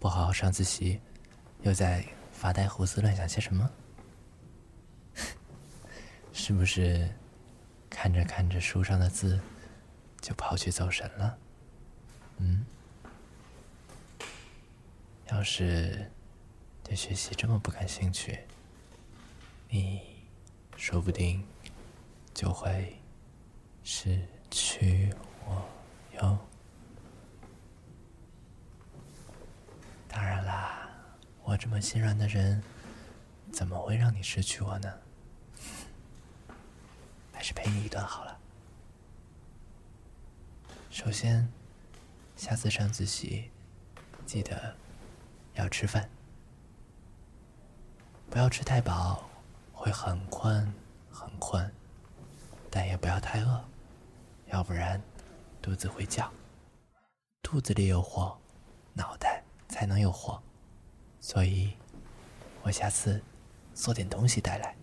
不好好上自习，又在发呆胡思乱想些什么？是不是看着看着书上的字，就跑去走神了？嗯？要是对学习这么不感兴趣，你说不定就会失去我哟。当然啦，我这么心软的人，怎么会让你失去我呢？还是陪你一段好了。首先，下次上自习记得要吃饭，不要吃太饱，会很困很困，但也不要太饿，要不然肚子会叫。肚子里有货，脑袋。才能有货，所以，我下次做点东西带来，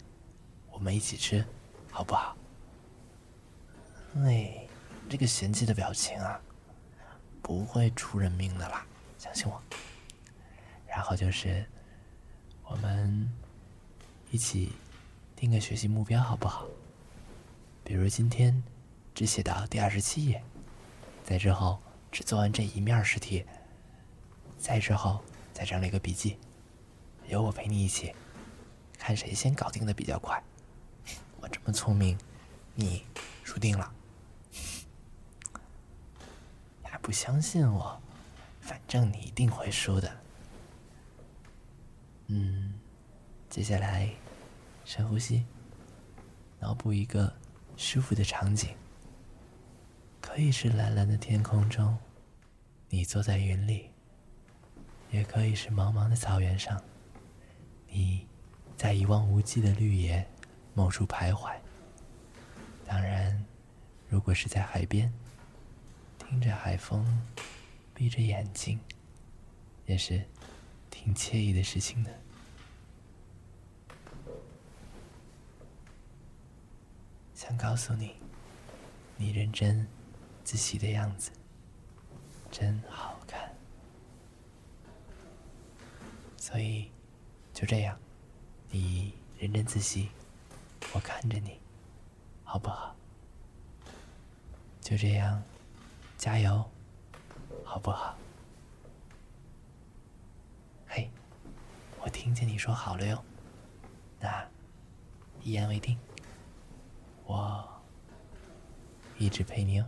我们一起吃，好不好？哎，这个嫌弃的表情啊，不会出人命的啦，相信我。然后就是，我们一起定个学习目标，好不好？比如今天只写到第二十七页，在之后只做完这一面试题。在之后，再整理个笔记，有我陪你一起，看谁先搞定的比较快。我这么聪明，你输定了。还不相信我？反正你一定会输的。嗯，接下来深呼吸，脑补一个舒服的场景，可以是蓝蓝的天空中，你坐在云里。也可以是茫茫的草原上，你在一望无际的绿野某处徘徊。当然，如果是在海边，听着海风，闭着眼睛，也是挺惬意的事情呢。想告诉你，你认真自习的样子真好看。所以，就这样，你认真自习，我看着你，好不好？就这样，加油，好不好？嘿，我听见你说好了哟，那一言为定，我一直陪你哦。